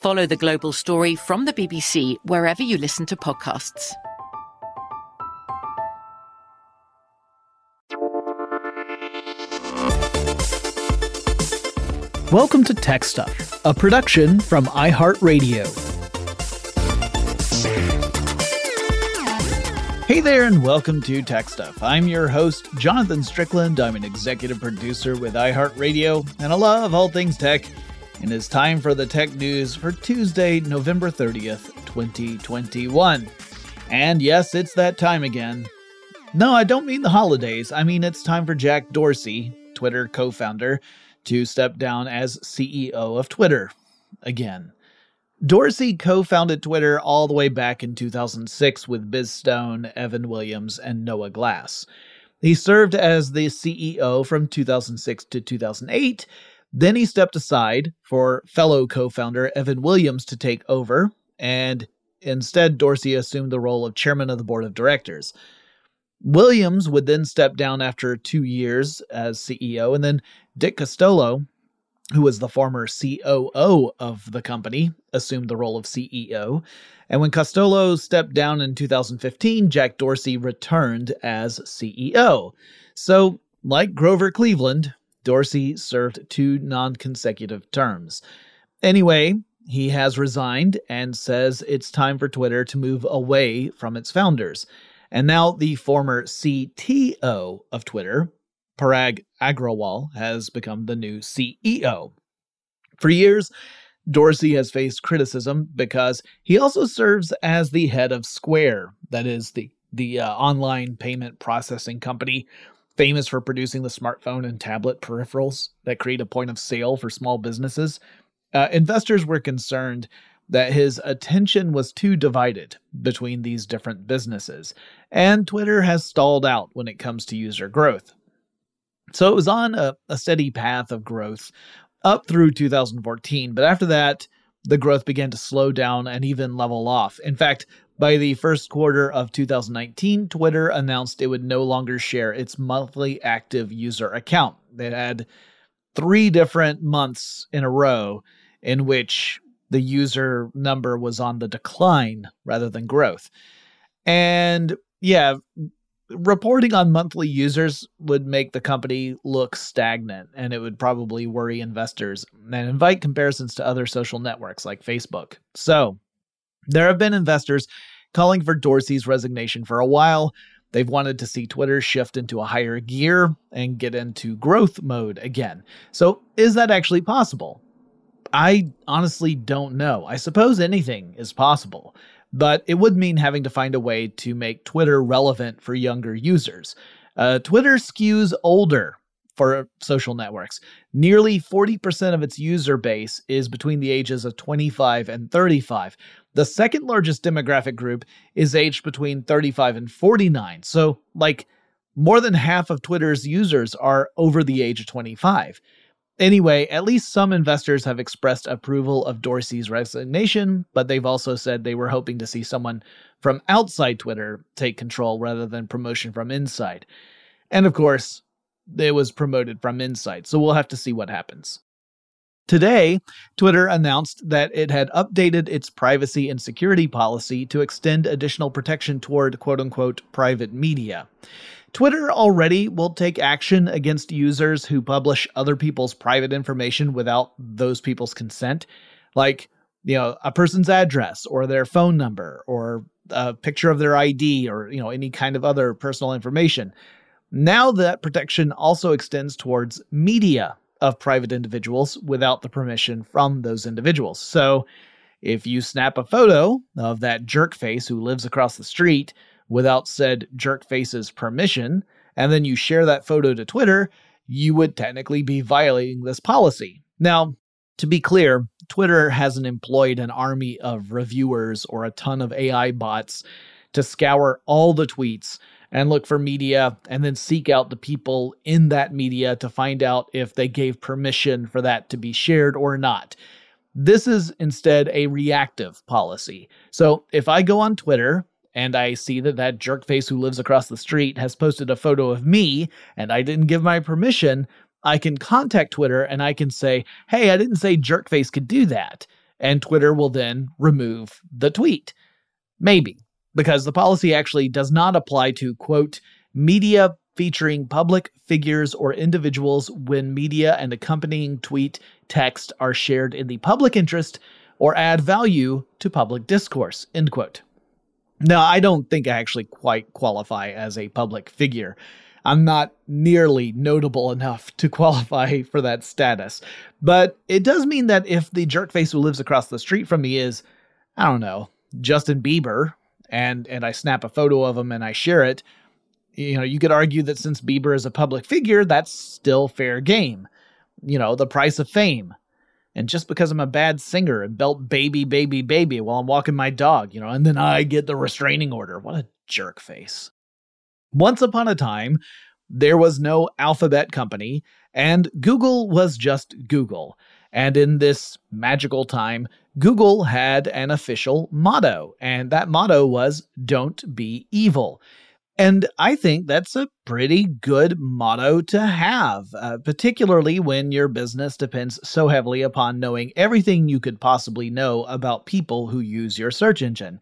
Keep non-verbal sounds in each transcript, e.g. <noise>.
Follow the global story from the BBC wherever you listen to podcasts. Welcome to Tech Stuff, a production from iHeartRadio. Hey there, and welcome to Tech Stuff. I'm your host, Jonathan Strickland. I'm an executive producer with iHeartRadio, and I love all things tech and it's time for the tech news for Tuesday, November 30th, 2021. And yes, it's that time again. No, I don't mean the holidays. I mean it's time for Jack Dorsey, Twitter co founder, to step down as CEO of Twitter again. Dorsey co founded Twitter all the way back in 2006 with Biz Stone, Evan Williams, and Noah Glass. He served as the CEO from 2006 to 2008 then he stepped aside for fellow co founder Evan Williams to take over, and instead, Dorsey assumed the role of chairman of the board of directors. Williams would then step down after two years as CEO, and then Dick Costolo, who was the former COO of the company, assumed the role of CEO. And when Costolo stepped down in 2015, Jack Dorsey returned as CEO. So, like Grover Cleveland, Dorsey served two non consecutive terms. Anyway, he has resigned and says it's time for Twitter to move away from its founders. And now the former CTO of Twitter, Parag Agrawal, has become the new CEO. For years, Dorsey has faced criticism because he also serves as the head of Square, that is the the uh, online payment processing company famous for producing the smartphone and tablet peripherals that create a point of sale for small businesses, uh, investors were concerned that his attention was too divided between these different businesses, and Twitter has stalled out when it comes to user growth. So it was on a, a steady path of growth up through 2014, but after that, the growth began to slow down and even level off. In fact, by the first quarter of 2019, Twitter announced it would no longer share its monthly active user account. It had three different months in a row in which the user number was on the decline rather than growth. And yeah, reporting on monthly users would make the company look stagnant and it would probably worry investors and invite comparisons to other social networks like Facebook. So, there have been investors calling for Dorsey's resignation for a while. They've wanted to see Twitter shift into a higher gear and get into growth mode again. So, is that actually possible? I honestly don't know. I suppose anything is possible but it would mean having to find a way to make Twitter relevant for younger users. Uh, Twitter skews older for social networks. Nearly 40% of its user base is between the ages of 25 and 35. The second largest demographic group is aged between 35 and 49. So, like, more than half of Twitter's users are over the age of 25. Anyway, at least some investors have expressed approval of Dorsey's resignation, but they've also said they were hoping to see someone from outside Twitter take control rather than promotion from inside. And of course, it was promoted from inside, so we'll have to see what happens. Today, Twitter announced that it had updated its privacy and security policy to extend additional protection toward quote unquote private media. Twitter already will take action against users who publish other people's private information without those people's consent, like, you know, a person's address or their phone number or a picture of their ID or, you know, any kind of other personal information. Now that protection also extends towards media of private individuals without the permission from those individuals. So, if you snap a photo of that jerk face who lives across the street, without said jerkface's permission, and then you share that photo to Twitter, you would technically be violating this policy. Now, to be clear, Twitter hasn't employed an army of reviewers or a ton of AI bots to scour all the tweets and look for media and then seek out the people in that media to find out if they gave permission for that to be shared or not. This is instead a reactive policy. So if I go on Twitter and I see that that jerkface who lives across the street has posted a photo of me and I didn't give my permission, I can contact Twitter and I can say, hey, I didn't say jerkface could do that. And Twitter will then remove the tweet. Maybe, because the policy actually does not apply to, quote, media featuring public figures or individuals when media and accompanying tweet text are shared in the public interest or add value to public discourse, end quote. Now, I don't think I actually quite qualify as a public figure. I'm not nearly notable enough to <laughs> qualify for that status. But it does mean that if the jerkface who lives across the street from me is, I don't know, Justin Bieber, and and I snap a photo of him and I share it, you know, you could argue that since Bieber is a public figure, that's still fair game. You know, the price of fame. And just because I'm a bad singer and belt baby, baby, baby while I'm walking my dog, you know, and then I get the restraining order. What a jerk face. Once upon a time, there was no alphabet company, and Google was just Google. And in this magical time, Google had an official motto, and that motto was Don't be evil. And I think that's a pretty good motto to have, uh, particularly when your business depends so heavily upon knowing everything you could possibly know about people who use your search engine.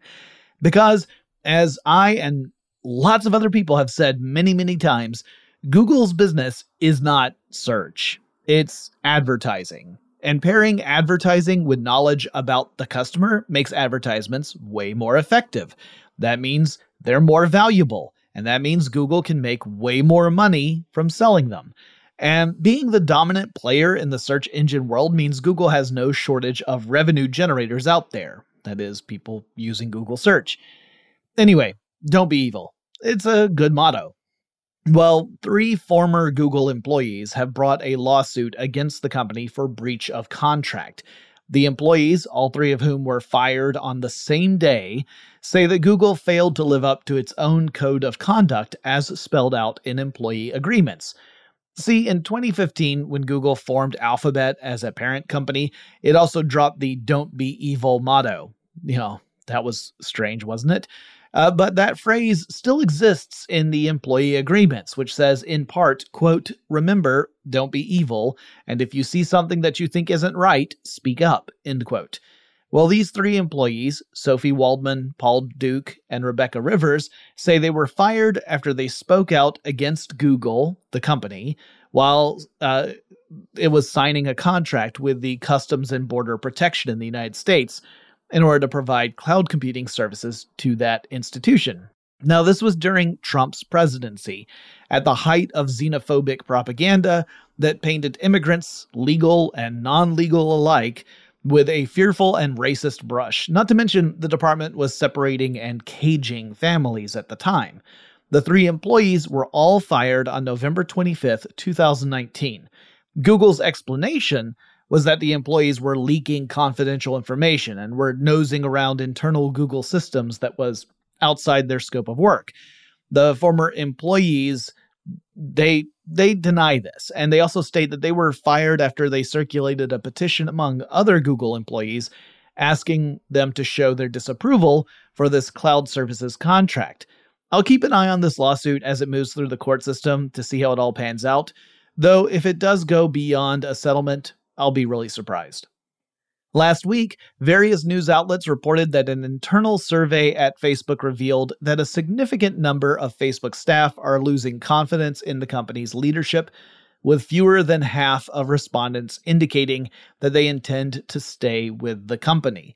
Because, as I and lots of other people have said many, many times, Google's business is not search, it's advertising. And pairing advertising with knowledge about the customer makes advertisements way more effective. That means they're more valuable and that means Google can make way more money from selling them. And being the dominant player in the search engine world means Google has no shortage of revenue generators out there. That is, people using Google search. Anyway, don't be evil. It's a good motto. Well, three former Google employees have brought a lawsuit against the company for breach of contract. The employees, all three of whom were fired on the same day, say that Google failed to live up to its own code of conduct as spelled out in employee agreements. See, in 2015, when Google formed Alphabet as a parent company, it also dropped the Don't Be Evil motto. You know, that was strange, wasn't it? Uh, but that phrase still exists in the employee agreements, which says in part, quote, remember, don't be evil, and if you see something that you think isn't right, speak up, end quote. Well, these three employees, Sophie Waldman, Paul Duke, and Rebecca Rivers, say they were fired after they spoke out against Google, the company, while uh, it was signing a contract with the Customs and Border Protection in the United States in order to provide cloud computing services to that institution. Now, this was during Trump's presidency, at the height of xenophobic propaganda that painted immigrants, legal and non legal alike, with a fearful and racist brush. Not to mention, the department was separating and caging families at the time. The three employees were all fired on November 25th, 2019. Google's explanation was that the employees were leaking confidential information and were nosing around internal Google systems that was outside their scope of work. The former employees they they deny this and they also state that they were fired after they circulated a petition among other Google employees asking them to show their disapproval for this cloud services contract. I'll keep an eye on this lawsuit as it moves through the court system to see how it all pans out, though if it does go beyond a settlement, I'll be really surprised. Last week, various news outlets reported that an internal survey at Facebook revealed that a significant number of Facebook staff are losing confidence in the company's leadership, with fewer than half of respondents indicating that they intend to stay with the company.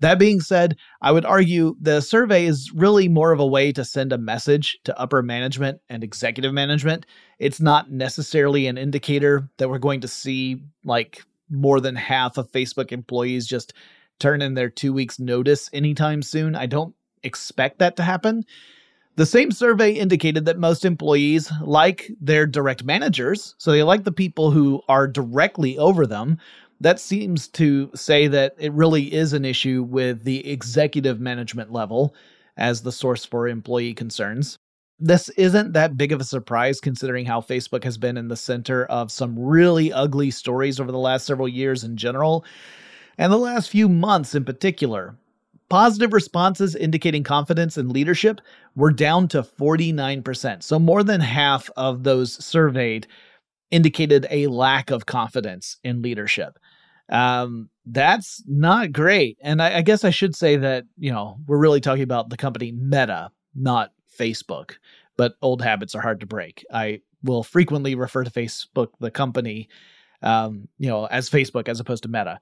That being said, I would argue the survey is really more of a way to send a message to upper management and executive management. It's not necessarily an indicator that we're going to see like more than half of Facebook employees just turn in their two weeks notice anytime soon. I don't expect that to happen. The same survey indicated that most employees like their direct managers, so they like the people who are directly over them. That seems to say that it really is an issue with the executive management level as the source for employee concerns this isn't that big of a surprise considering how Facebook has been in the center of some really ugly stories over the last several years in general, and the last few months in particular. Positive responses indicating confidence in leadership were down to 49%. So, more than half of those surveyed indicated a lack of confidence in leadership. Um, that's not great. And I, I guess I should say that, you know, we're really talking about the company Meta, not Facebook, but old habits are hard to break. I will frequently refer to Facebook, the company, um, you know, as Facebook as opposed to Meta.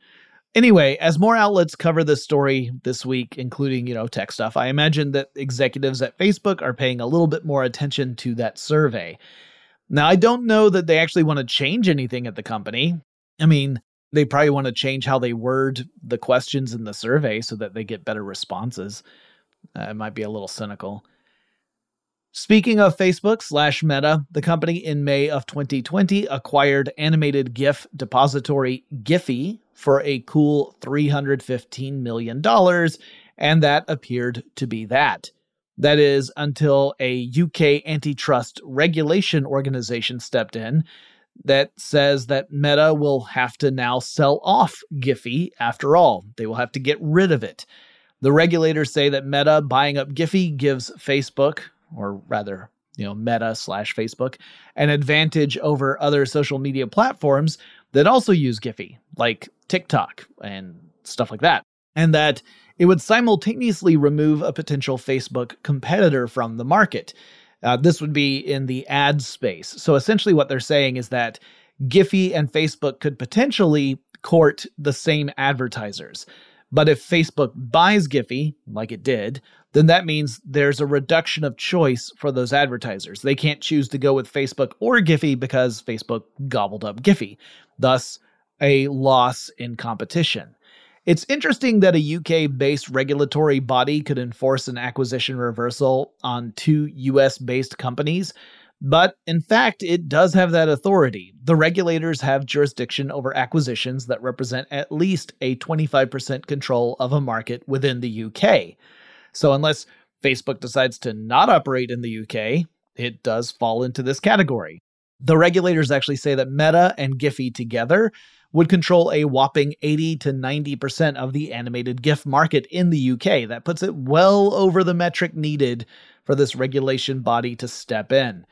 Anyway, as more outlets cover this story this week, including, you know, tech stuff, I imagine that executives at Facebook are paying a little bit more attention to that survey. Now, I don't know that they actually want to change anything at the company. I mean, they probably want to change how they word the questions in the survey so that they get better responses. Uh, it might be a little cynical. Speaking of Facebook slash Meta, the company in May of 2020 acquired animated GIF depository Giphy for a cool $315 million, and that appeared to be that. That is, until a UK antitrust regulation organization stepped in that says that Meta will have to now sell off Giphy after all. They will have to get rid of it. The regulators say that Meta buying up Giphy gives Facebook, or rather, you know, Meta slash Facebook, an advantage over other social media platforms that also use Giphy, like TikTok and stuff like that. And that it would simultaneously remove a potential Facebook competitor from the market. Uh, this would be in the ad space. So essentially, what they're saying is that Giphy and Facebook could potentially court the same advertisers. But if Facebook buys Giphy, like it did, then that means there's a reduction of choice for those advertisers. They can't choose to go with Facebook or Giphy because Facebook gobbled up Giphy, thus, a loss in competition. It's interesting that a UK based regulatory body could enforce an acquisition reversal on two US based companies, but in fact, it does have that authority. The regulators have jurisdiction over acquisitions that represent at least a 25% control of a market within the UK. So unless Facebook decides to not operate in the UK, it does fall into this category. The regulators actually say that Meta and Giphy together would control a whopping 80 to 90% of the animated GIF market in the UK. That puts it well over the metric needed for this regulation body to step in.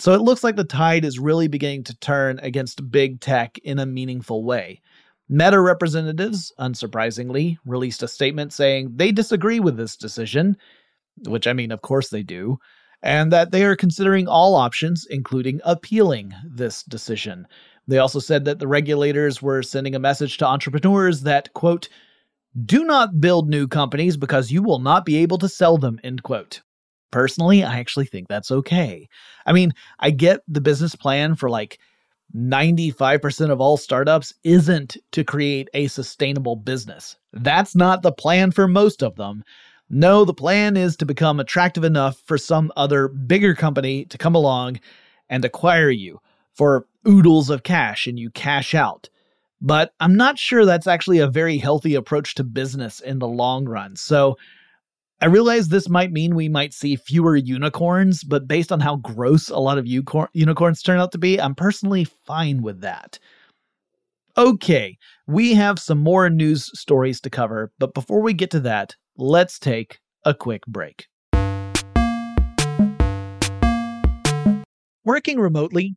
So it looks like the tide is really beginning to turn against big tech in a meaningful way. Meta representatives, unsurprisingly, released a statement saying they disagree with this decision, which I mean, of course they do, and that they are considering all options, including appealing this decision. They also said that the regulators were sending a message to entrepreneurs that, quote, do not build new companies because you will not be able to sell them, end quote. Personally, I actually think that's okay. I mean, I get the business plan for like 95% of all startups isn't to create a sustainable business. That's not the plan for most of them. No, the plan is to become attractive enough for some other bigger company to come along and acquire you for oodles of cash and you cash out. But I'm not sure that's actually a very healthy approach to business in the long run. So I realize this might mean we might see fewer unicorns, but based on how gross a lot of unicorns turn out to be, I'm personally fine with that. Okay, we have some more news stories to cover, but before we get to that, let's take a quick break. Working remotely,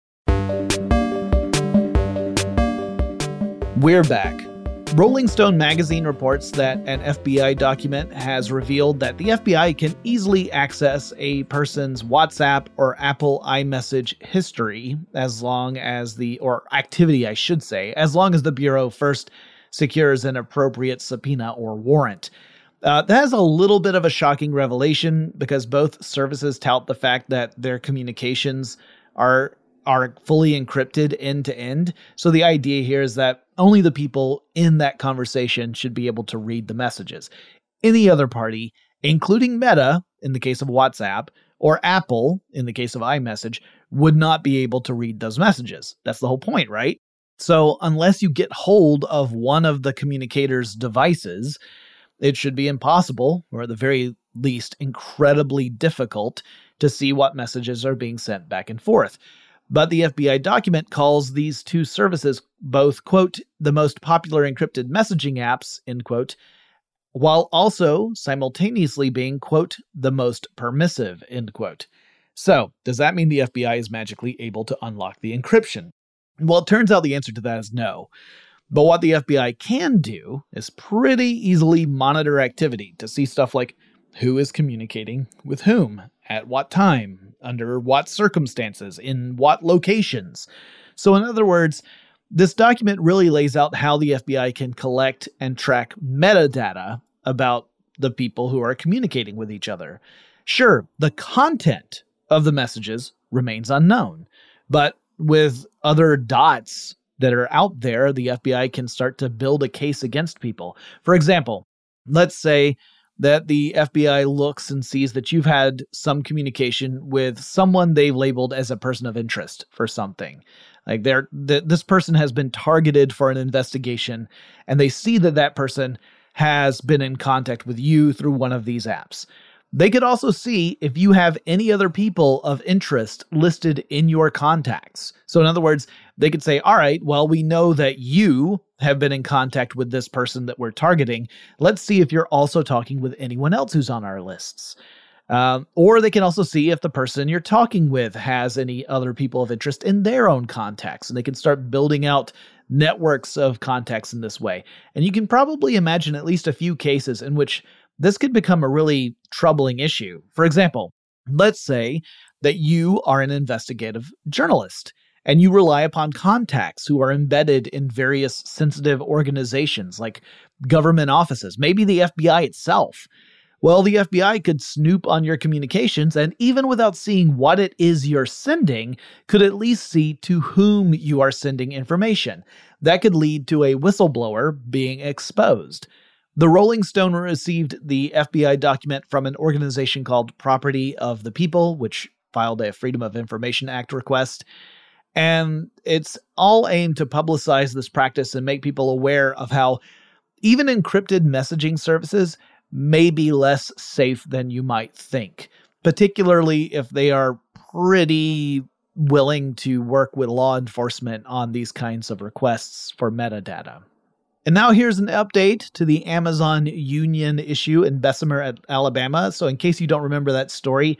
We're back. Rolling Stone magazine reports that an FBI document has revealed that the FBI can easily access a person's WhatsApp or Apple iMessage history as long as the, or activity, I should say, as long as the Bureau first secures an appropriate subpoena or warrant. Uh, that is a little bit of a shocking revelation because both services tout the fact that their communications are are fully encrypted end to end. So the idea here is that only the people in that conversation should be able to read the messages. Any other party, including Meta in the case of WhatsApp, or Apple in the case of iMessage, would not be able to read those messages. That's the whole point, right? So unless you get hold of one of the communicator's devices, it should be impossible, or at the very least incredibly difficult to see what messages are being sent back and forth. But the FBI document calls these two services both, quote, the most popular encrypted messaging apps, end quote, while also simultaneously being, quote, the most permissive, end quote. So, does that mean the FBI is magically able to unlock the encryption? Well, it turns out the answer to that is no. But what the FBI can do is pretty easily monitor activity to see stuff like who is communicating with whom, at what time, under what circumstances, in what locations. So, in other words, this document really lays out how the FBI can collect and track metadata about the people who are communicating with each other. Sure, the content of the messages remains unknown, but with other dots that are out there, the FBI can start to build a case against people. For example, let's say that the FBI looks and sees that you've had some communication with someone they've labeled as a person of interest for something. Like they're th- this person has been targeted for an investigation and they see that that person has been in contact with you through one of these apps. They could also see if you have any other people of interest listed in your contacts. So, in other words, they could say, All right, well, we know that you have been in contact with this person that we're targeting. Let's see if you're also talking with anyone else who's on our lists. Um, or they can also see if the person you're talking with has any other people of interest in their own contacts, and they can start building out networks of contacts in this way. And you can probably imagine at least a few cases in which this could become a really troubling issue. For example, let's say that you are an investigative journalist and you rely upon contacts who are embedded in various sensitive organizations like government offices, maybe the FBI itself. Well, the FBI could snoop on your communications and, even without seeing what it is you're sending, could at least see to whom you are sending information. That could lead to a whistleblower being exposed. The Rolling Stone received the FBI document from an organization called Property of the People, which filed a Freedom of Information Act request. And it's all aimed to publicize this practice and make people aware of how even encrypted messaging services may be less safe than you might think, particularly if they are pretty willing to work with law enforcement on these kinds of requests for metadata. And now here's an update to the Amazon union issue in Bessemer, Alabama. So, in case you don't remember that story,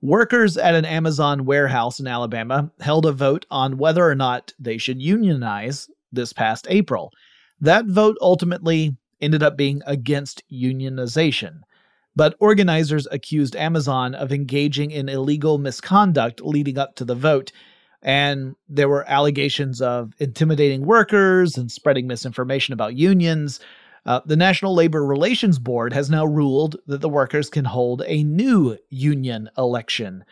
workers at an Amazon warehouse in Alabama held a vote on whether or not they should unionize this past April. That vote ultimately ended up being against unionization. But organizers accused Amazon of engaging in illegal misconduct leading up to the vote and there were allegations of intimidating workers and spreading misinformation about unions. Uh, the National Labor Relations Board has now ruled that the workers can hold a new union election.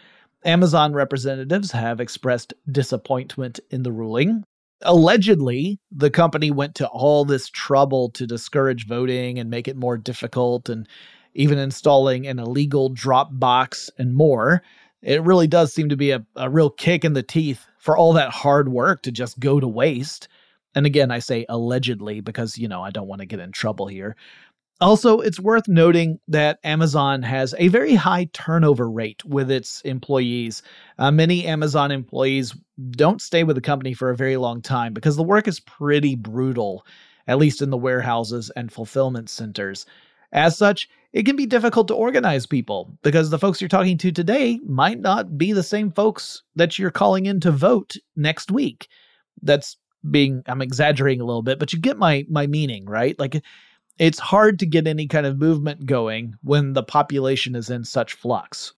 Amazon representatives have expressed disappointment in the ruling. Allegedly, the company went to all this trouble to discourage voting and make it more difficult, and even installing an illegal drop box and more it really does seem to be a, a real kick in the teeth for all that hard work to just go to waste. And again, I say allegedly because, you know, I don't want to get in trouble here. Also, it's worth noting that Amazon has a very high turnover rate with its employees. Uh, many Amazon employees don't stay with the company for a very long time because the work is pretty brutal, at least in the warehouses and fulfillment centers. As such, it can be difficult to organize people because the folks you're talking to today might not be the same folks that you're calling in to vote next week. That's being I'm exaggerating a little bit, but you get my my meaning, right? Like it's hard to get any kind of movement going when the population is in such flux.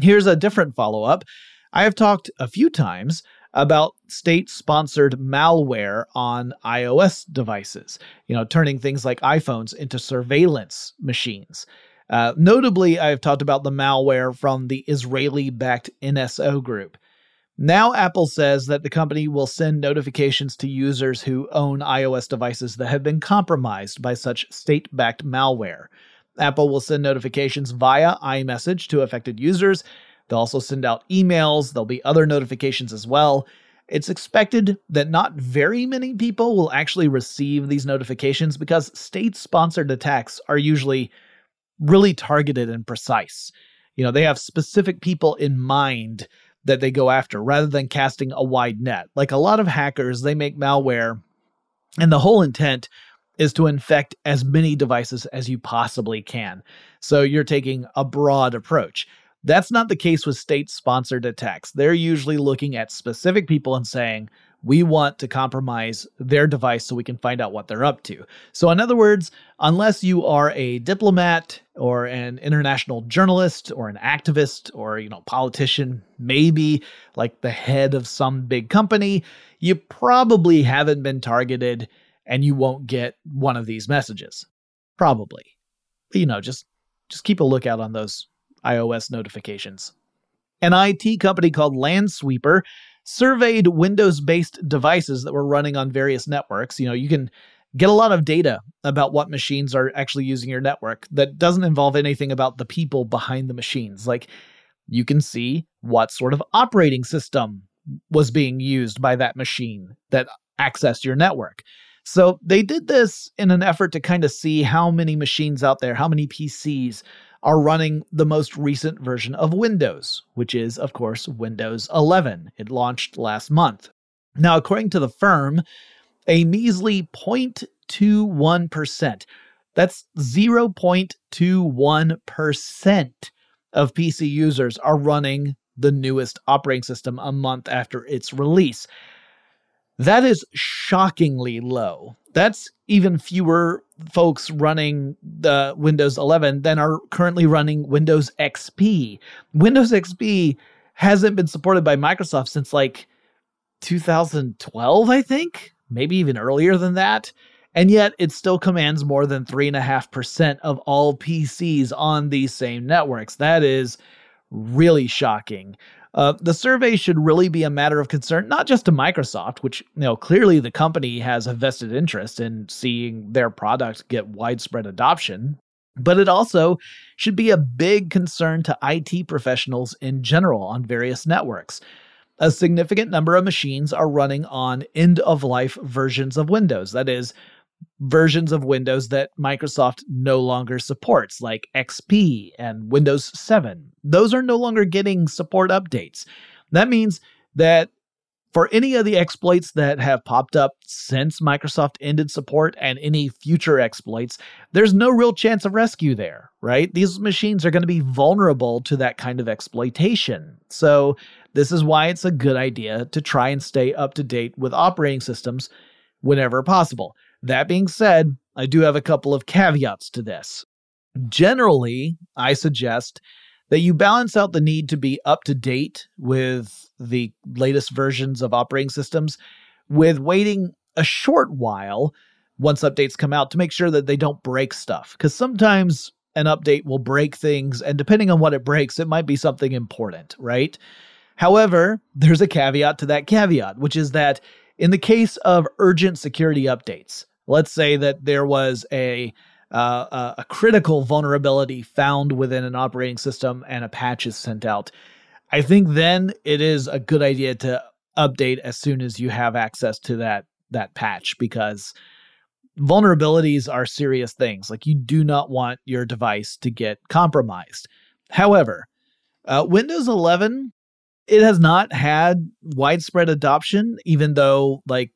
Here's a different follow-up. I have talked a few times about state sponsored malware on iOS devices, you know, turning things like iPhones into surveillance machines. Uh, notably, I've talked about the malware from the Israeli backed NSO group. Now, Apple says that the company will send notifications to users who own iOS devices that have been compromised by such state backed malware. Apple will send notifications via iMessage to affected users, They'll also send out emails, there'll be other notifications as well. It's expected that not very many people will actually receive these notifications because state sponsored attacks are usually really targeted and precise. You know, they have specific people in mind that they go after rather than casting a wide net. Like a lot of hackers, they make malware, and the whole intent is to infect as many devices as you possibly can. So you're taking a broad approach. That's not the case with state sponsored attacks. They're usually looking at specific people and saying, we want to compromise their device so we can find out what they're up to. So, in other words, unless you are a diplomat or an international journalist or an activist or, you know, politician, maybe like the head of some big company, you probably haven't been targeted and you won't get one of these messages. Probably. But, you know, just just keep a lookout on those iOS notifications. An IT company called Lansweeper surveyed Windows based devices that were running on various networks. You know, you can get a lot of data about what machines are actually using your network that doesn't involve anything about the people behind the machines. Like, you can see what sort of operating system was being used by that machine that accessed your network. So they did this in an effort to kind of see how many machines out there, how many PCs are running the most recent version of Windows, which is, of course, Windows 11. It launched last month. Now, according to the firm, a measly 0.21%, that's 0.21% of PC users are running the newest operating system a month after its release. That is shockingly low. That's even fewer folks running the Windows 11 than are currently running Windows XP. Windows XP hasn't been supported by Microsoft since like 2012, I think, maybe even earlier than that. And yet it still commands more than 3.5% of all PCs on these same networks. That is really shocking. Uh, the survey should really be a matter of concern, not just to Microsoft, which you know clearly the company has a vested interest in seeing their product get widespread adoption, but it also should be a big concern to IT professionals in general on various networks. A significant number of machines are running on end of life versions of Windows. That is, versions of Windows that Microsoft no longer supports, like XP and Windows 7. Those are no longer getting support updates. That means that for any of the exploits that have popped up since Microsoft ended support and any future exploits, there's no real chance of rescue there, right? These machines are going to be vulnerable to that kind of exploitation. So, this is why it's a good idea to try and stay up to date with operating systems whenever possible. That being said, I do have a couple of caveats to this. Generally, I suggest that you balance out the need to be up to date with the latest versions of operating systems with waiting a short while once updates come out to make sure that they don't break stuff. Because sometimes an update will break things, and depending on what it breaks, it might be something important, right? However, there's a caveat to that caveat, which is that in the case of urgent security updates, let's say that there was a uh, a critical vulnerability found within an operating system and a patch is sent out. I think then it is a good idea to update as soon as you have access to that that patch because vulnerabilities are serious things. Like you do not want your device to get compromised. However, uh, Windows 11 it has not had widespread adoption, even though like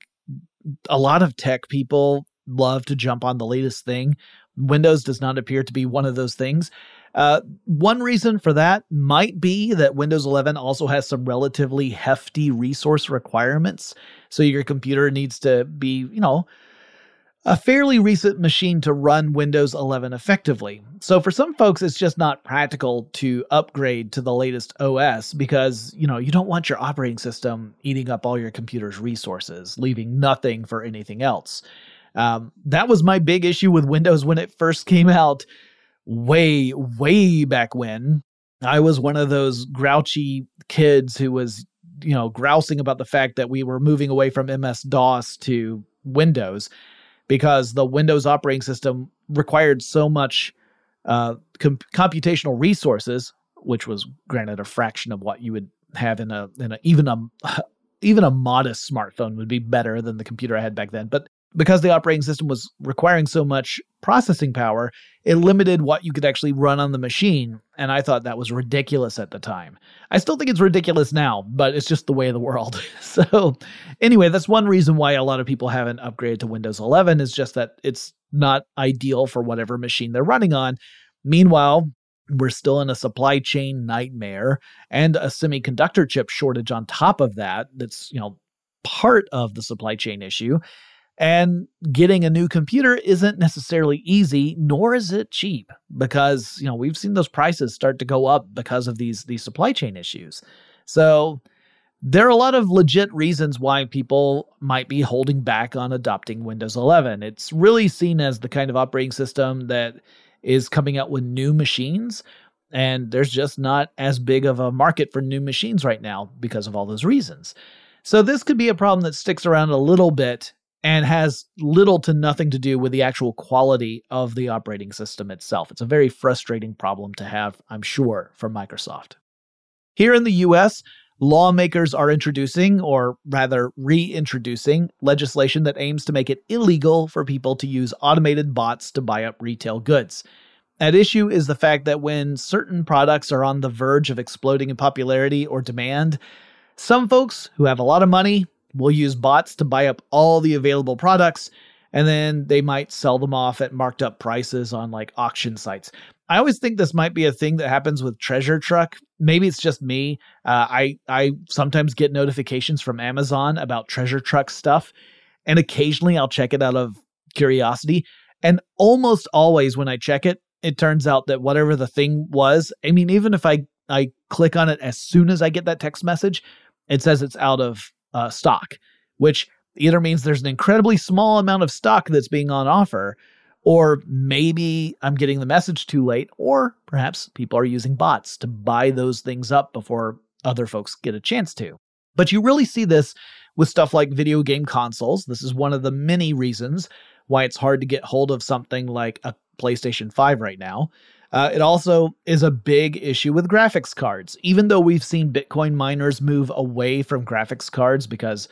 a lot of tech people love to jump on the latest thing. Windows does not appear to be one of those things. Uh, one reason for that might be that Windows 11 also has some relatively hefty resource requirements. So your computer needs to be, you know, a fairly recent machine to run Windows 11 effectively. So for some folks it's just not practical to upgrade to the latest OS because, you know, you don't want your operating system eating up all your computer's resources, leaving nothing for anything else. Um, that was my big issue with Windows when it first came out way way back when. I was one of those grouchy kids who was, you know, grousing about the fact that we were moving away from MS DOS to Windows because the Windows operating system required so much uh, com- computational resources, which was granted a fraction of what you would have in a in a even a <laughs> even a modest smartphone would be better than the computer I had back then. But because the operating system was requiring so much processing power, it limited what you could actually run on the machine. And I thought that was ridiculous at the time. I still think it's ridiculous now, but it's just the way of the world. <laughs> so, anyway, that's one reason why a lot of people haven't upgraded to Windows 11 is just that it's not ideal for whatever machine they're running on. Meanwhile, we're still in a supply chain nightmare and a semiconductor chip shortage on top of that. That's, you know, part of the supply chain issue. And getting a new computer isn't necessarily easy, nor is it cheap, because you know we've seen those prices start to go up because of these these supply chain issues. So there are a lot of legit reasons why people might be holding back on adopting Windows 11. It's really seen as the kind of operating system that is coming out with new machines, and there's just not as big of a market for new machines right now because of all those reasons. So this could be a problem that sticks around a little bit and has little to nothing to do with the actual quality of the operating system itself. It's a very frustrating problem to have, I'm sure, for Microsoft. Here in the US, lawmakers are introducing, or rather reintroducing, legislation that aims to make it illegal for people to use automated bots to buy up retail goods. At issue is the fact that when certain products are on the verge of exploding in popularity or demand, some folks who have a lot of money will use bots to buy up all the available products and then they might sell them off at marked up prices on like auction sites. I always think this might be a thing that happens with Treasure Truck. Maybe it's just me. Uh, I I sometimes get notifications from Amazon about Treasure Truck stuff, and occasionally I'll check it out of curiosity. And almost always when I check it, it turns out that whatever the thing was, I mean, even if I I click on it as soon as I get that text message, it says it's out of uh, stock, which either means there's an incredibly small amount of stock that's being on offer, or maybe I'm getting the message too late, or perhaps people are using bots to buy those things up before other folks get a chance to. But you really see this with stuff like video game consoles. This is one of the many reasons why it's hard to get hold of something like a PlayStation 5 right now. Uh, it also is a big issue with graphics cards. Even though we've seen Bitcoin miners move away from graphics cards because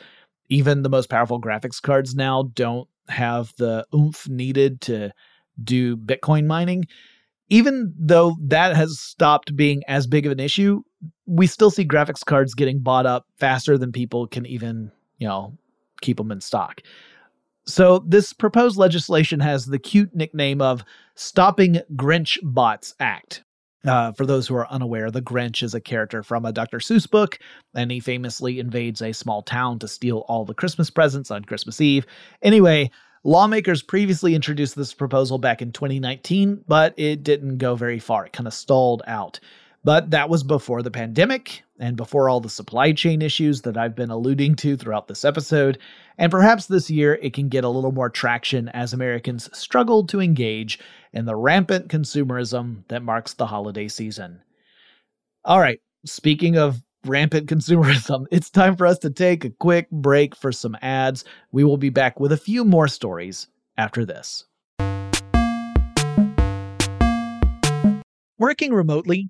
even the most powerful graphics cards now don't have the oomph needed to do Bitcoin mining. Even though that has stopped being as big of an issue, we still see graphics cards getting bought up faster than people can even, you know, keep them in stock. So, this proposed legislation has the cute nickname of Stopping Grinch Bots Act. Uh, for those who are unaware, the Grinch is a character from a Dr. Seuss book, and he famously invades a small town to steal all the Christmas presents on Christmas Eve. Anyway, lawmakers previously introduced this proposal back in 2019, but it didn't go very far. It kind of stalled out. But that was before the pandemic and before all the supply chain issues that I've been alluding to throughout this episode. And perhaps this year it can get a little more traction as Americans struggle to engage in the rampant consumerism that marks the holiday season. All right, speaking of rampant <laughs> consumerism, it's time for us to take a quick break for some ads. We will be back with a few more stories after this. Working remotely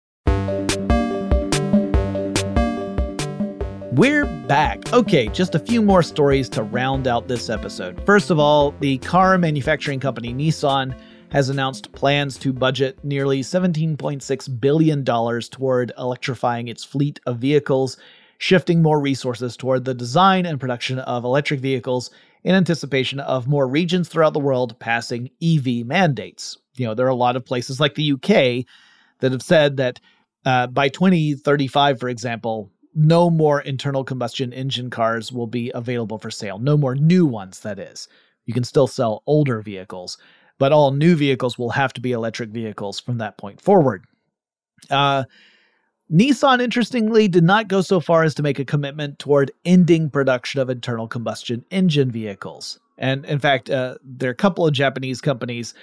We're back. Okay, just a few more stories to round out this episode. First of all, the car manufacturing company Nissan has announced plans to budget nearly $17.6 billion toward electrifying its fleet of vehicles, shifting more resources toward the design and production of electric vehicles in anticipation of more regions throughout the world passing EV mandates. You know, there are a lot of places like the UK that have said that uh, by 2035, for example, no more internal combustion engine cars will be available for sale. No more new ones, that is. You can still sell older vehicles, but all new vehicles will have to be electric vehicles from that point forward. Uh, Nissan, interestingly, did not go so far as to make a commitment toward ending production of internal combustion engine vehicles. And in fact, uh, there are a couple of Japanese companies,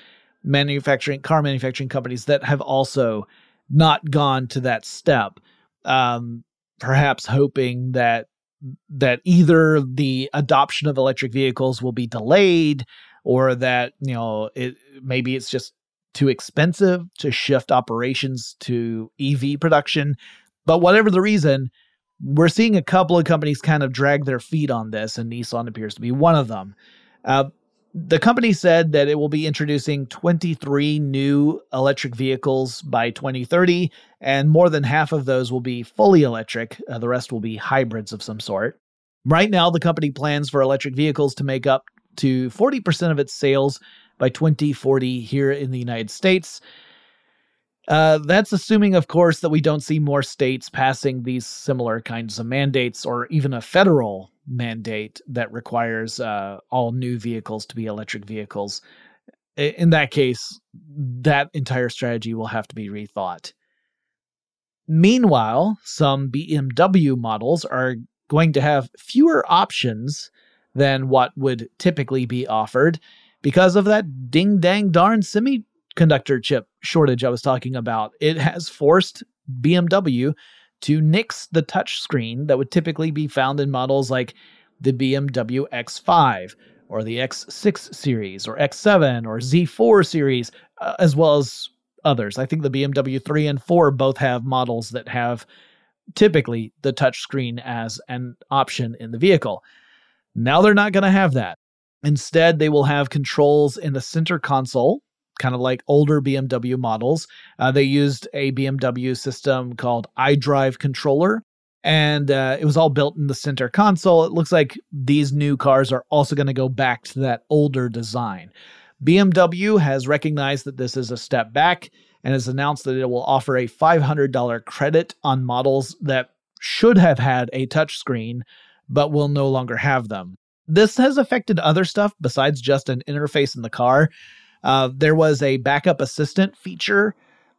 manufacturing car manufacturing companies, that have also not gone to that step. Um, perhaps hoping that that either the adoption of electric vehicles will be delayed or that you know it maybe it's just too expensive to shift operations to EV production. But whatever the reason we're seeing a couple of companies kind of drag their feet on this and Nissan appears to be one of them. Uh, the company said that it will be introducing 23 new electric vehicles by 2030, and more than half of those will be fully electric. Uh, the rest will be hybrids of some sort. Right now, the company plans for electric vehicles to make up to 40% of its sales by 2040 here in the United States. Uh, that's assuming, of course, that we don't see more states passing these similar kinds of mandates or even a federal mandate that requires uh, all new vehicles to be electric vehicles. In that case, that entire strategy will have to be rethought. Meanwhile, some BMW models are going to have fewer options than what would typically be offered because of that ding dang darn semiconductor chip shortage I was talking about. It has forced BMW to nix the touchscreen that would typically be found in models like the BMW X5 or the X6 series or X7 or Z4 series, uh, as well as others. I think the BMW 3 and 4 both have models that have typically the touchscreen as an option in the vehicle. Now they're not going to have that. Instead, they will have controls in the center console kind of like older BMW models. Uh, they used a BMW system called iDrive controller, and uh, it was all built in the center console. It looks like these new cars are also going to go back to that older design. BMW has recognized that this is a step back and has announced that it will offer a $500 credit on models that should have had a touchscreen but will no longer have them. This has affected other stuff besides just an interface in the car. Uh, there was a backup assistant feature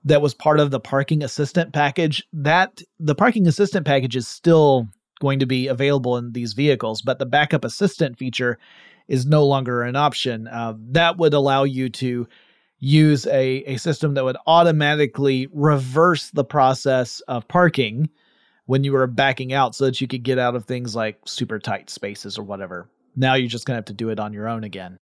that was part of the parking assistant package. That the parking assistant package is still going to be available in these vehicles, but the backup assistant feature is no longer an option. Uh, that would allow you to use a, a system that would automatically reverse the process of parking when you were backing out so that you could get out of things like super tight spaces or whatever. Now you're just going to have to do it on your own again.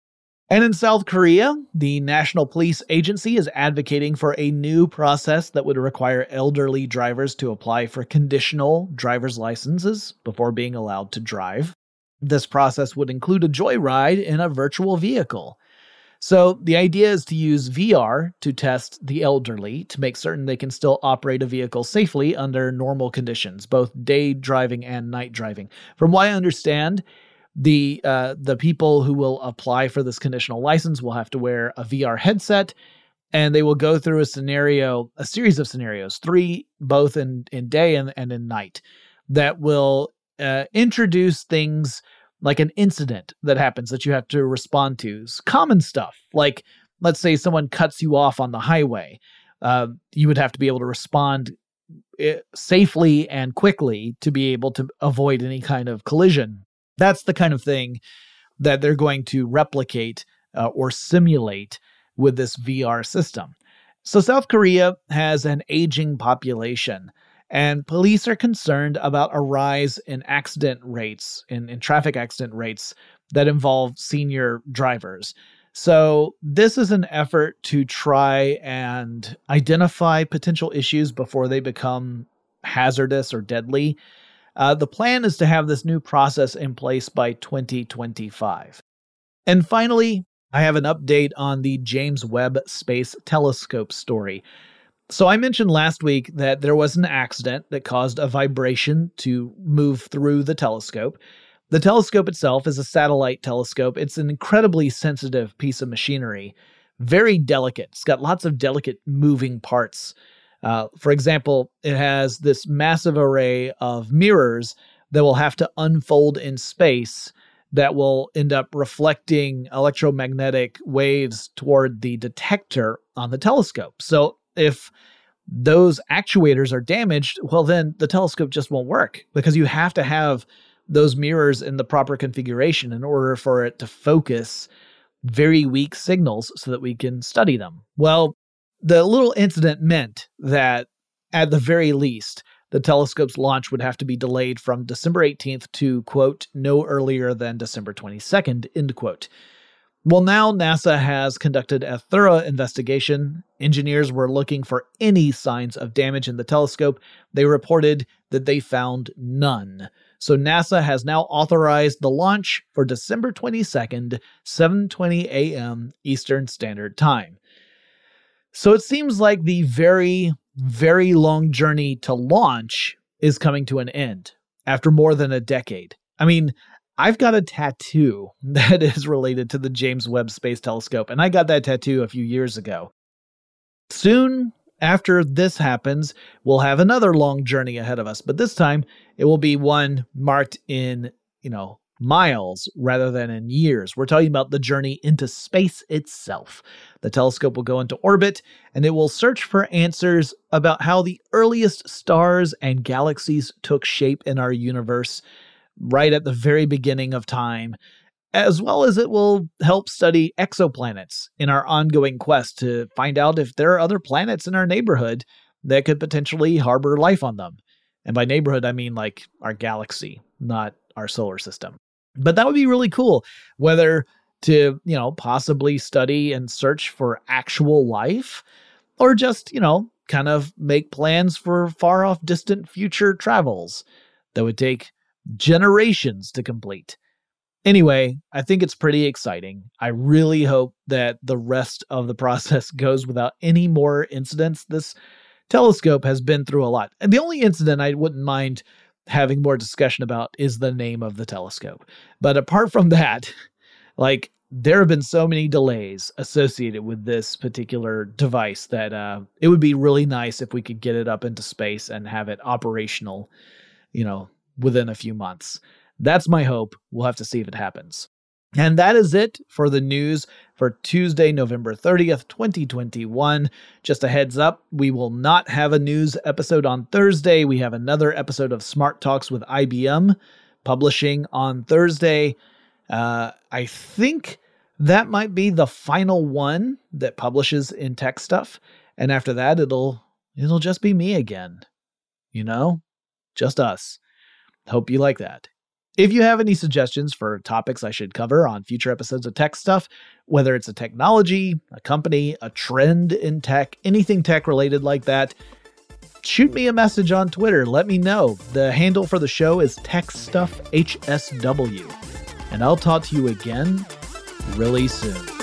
And in South Korea, the National Police Agency is advocating for a new process that would require elderly drivers to apply for conditional driver's licenses before being allowed to drive. This process would include a joyride in a virtual vehicle. So the idea is to use VR to test the elderly to make certain they can still operate a vehicle safely under normal conditions, both day driving and night driving. From what I understand, the uh, the people who will apply for this conditional license will have to wear a VR headset, and they will go through a scenario, a series of scenarios, three both in in day and, and in night, that will uh, introduce things like an incident that happens that you have to respond to. It's common stuff, like let's say someone cuts you off on the highway. Uh, you would have to be able to respond eh, safely and quickly to be able to avoid any kind of collision. That's the kind of thing that they're going to replicate uh, or simulate with this VR system. So, South Korea has an aging population and police are concerned about a rise in accident rates, in, in traffic accident rates that involve senior drivers. So, this is an effort to try and identify potential issues before they become hazardous or deadly. Uh, the plan is to have this new process in place by 2025. And finally, I have an update on the James Webb Space Telescope story. So I mentioned last week that there was an accident that caused a vibration to move through the telescope. The telescope itself is a satellite telescope. It's an incredibly sensitive piece of machinery, very delicate. It's got lots of delicate moving parts. Uh, for example, it has this massive array of mirrors that will have to unfold in space that will end up reflecting electromagnetic waves toward the detector on the telescope. So if those actuators are damaged, well, then the telescope just won't work because you have to have those mirrors in the proper configuration in order for it to focus very weak signals so that we can study them. Well, the little incident meant that at the very least, the telescope's launch would have to be delayed from December 18th to, quote, no earlier than December 22nd, end quote. Well, now NASA has conducted a thorough investigation. Engineers were looking for any signs of damage in the telescope. They reported that they found none. So NASA has now authorized the launch for December 22nd, 7:20 a.m. Eastern Standard Time. So it seems like the very very long journey to launch is coming to an end after more than a decade. I mean, I've got a tattoo <laughs> that is related to the James Webb Space Telescope, and I got that tattoo a few years ago. Soon after this happens, we'll have another long journey ahead of us, but this time it will be one marked in, you know, miles rather than in years. We're talking about the journey into space itself. The telescope will go into orbit and it will search for answers about how the earliest stars and galaxies took shape in our universe right at the very beginning of time, as well as it will help study exoplanets in our ongoing quest to find out if there are other planets in our neighborhood that could potentially harbor life on them. And by neighborhood, I mean like our galaxy, not our solar system. But that would be really cool, whether to, you know, possibly study and search for actual life or just, you know, kind of make plans for far off distant future travels that would take generations to complete. Anyway, I think it's pretty exciting. I really hope that the rest of the <laughs> process goes without any more incidents. This telescope has been through a lot. And the only incident I wouldn't mind having more discussion about is the name of the telescope. But apart from that, like there have been so many delays associated with this particular device that uh, it would be really nice if we could get it up into space and have it operational, you know, within a few months. That's my hope. We'll have to see if it happens. And that is it for the news for Tuesday, November 30th, 2021. Just a heads up, we will not have a news episode on Thursday. We have another episode of Smart Talks with IBM publishing on Thursday. Uh, I think that might be the final one that publishes in tech stuff. And after that, it'll it'll just be me again. You know? just us. Hope you like that. If you have any suggestions for topics I should cover on future episodes of Tech Stuff, whether it's a technology, a company, a trend in tech, anything tech related like that, shoot me a message on Twitter. Let me know. The handle for the show is TechStuffHSW. And I'll talk to you again really soon.